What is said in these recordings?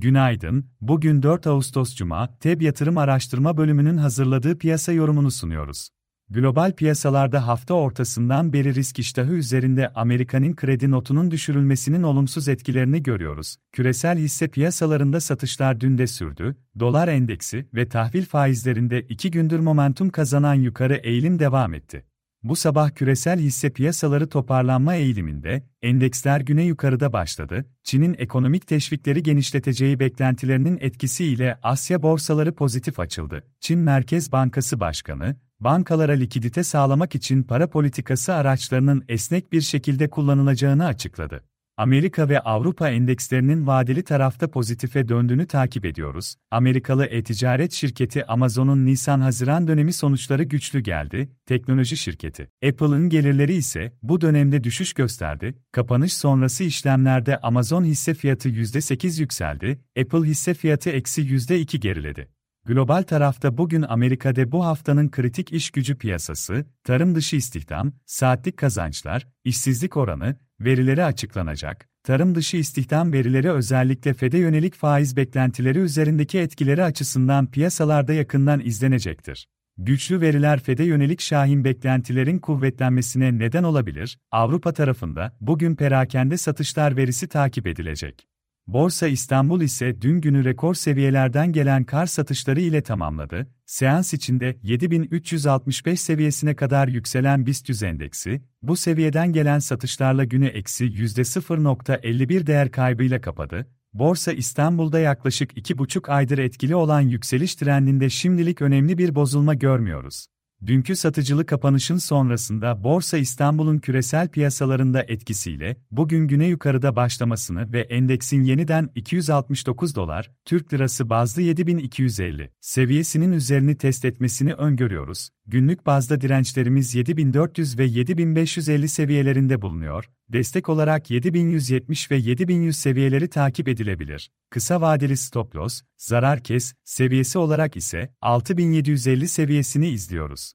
Günaydın, bugün 4 Ağustos Cuma, TEB Yatırım Araştırma Bölümünün hazırladığı piyasa yorumunu sunuyoruz. Global piyasalarda hafta ortasından beri risk iştahı üzerinde Amerika'nın kredi notunun düşürülmesinin olumsuz etkilerini görüyoruz. Küresel hisse piyasalarında satışlar dün de sürdü, dolar endeksi ve tahvil faizlerinde iki gündür momentum kazanan yukarı eğilim devam etti. Bu sabah küresel hisse piyasaları toparlanma eğiliminde, endeksler güne yukarıda başladı. Çin'in ekonomik teşvikleri genişleteceği beklentilerinin etkisiyle Asya borsaları pozitif açıldı. Çin Merkez Bankası Başkanı, bankalara likidite sağlamak için para politikası araçlarının esnek bir şekilde kullanılacağını açıkladı. Amerika ve Avrupa endekslerinin vadeli tarafta pozitife döndüğünü takip ediyoruz. Amerikalı e-ticaret şirketi Amazon'un Nisan-Haziran dönemi sonuçları güçlü geldi. Teknoloji şirketi Apple'ın gelirleri ise bu dönemde düşüş gösterdi. Kapanış sonrası işlemlerde Amazon hisse fiyatı %8 yükseldi, Apple hisse fiyatı eksi %2 geriledi. Global tarafta bugün Amerika'da bu haftanın kritik iş gücü piyasası, tarım dışı istihdam, saatlik kazançlar, işsizlik oranı, verileri açıklanacak. Tarım dışı istihdam verileri özellikle FED'e yönelik faiz beklentileri üzerindeki etkileri açısından piyasalarda yakından izlenecektir. Güçlü veriler FED'e yönelik şahin beklentilerin kuvvetlenmesine neden olabilir. Avrupa tarafında bugün perakende satışlar verisi takip edilecek. Borsa İstanbul ise dün günü rekor seviyelerden gelen kar satışları ile tamamladı. Seans içinde 7365 seviyesine kadar yükselen BIST 100 endeksi, bu seviyeden gelen satışlarla günü eksi %0.51 değer kaybıyla kapadı. Borsa İstanbul'da yaklaşık 2,5 aydır etkili olan yükseliş trendinde şimdilik önemli bir bozulma görmüyoruz. Dünkü satıcılı kapanışın sonrasında Borsa İstanbul'un küresel piyasalarında etkisiyle bugün güne yukarıda başlamasını ve endeksin yeniden 269 dolar, Türk lirası bazlı 7250 seviyesinin üzerini test etmesini öngörüyoruz. Günlük bazda dirençlerimiz 7400 ve 7550 seviyelerinde bulunuyor. Destek olarak 7170 ve 7100 seviyeleri takip edilebilir. Kısa vadeli stop loss, zarar kes seviyesi olarak ise 6750 seviyesini izliyoruz.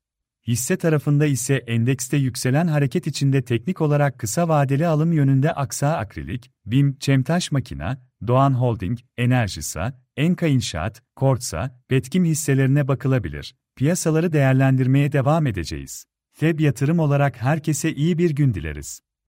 Hisse tarafında ise endekste yükselen hareket içinde teknik olarak kısa vadeli alım yönünde Aksa Akrilik, BİM, Çemtaş Makina, Doğan Holding, Enerjisa, Enka İnşaat, Kortsa, Petkim hisselerine bakılabilir. Piyasaları değerlendirmeye devam edeceğiz. FEB yatırım olarak herkese iyi bir gün dileriz.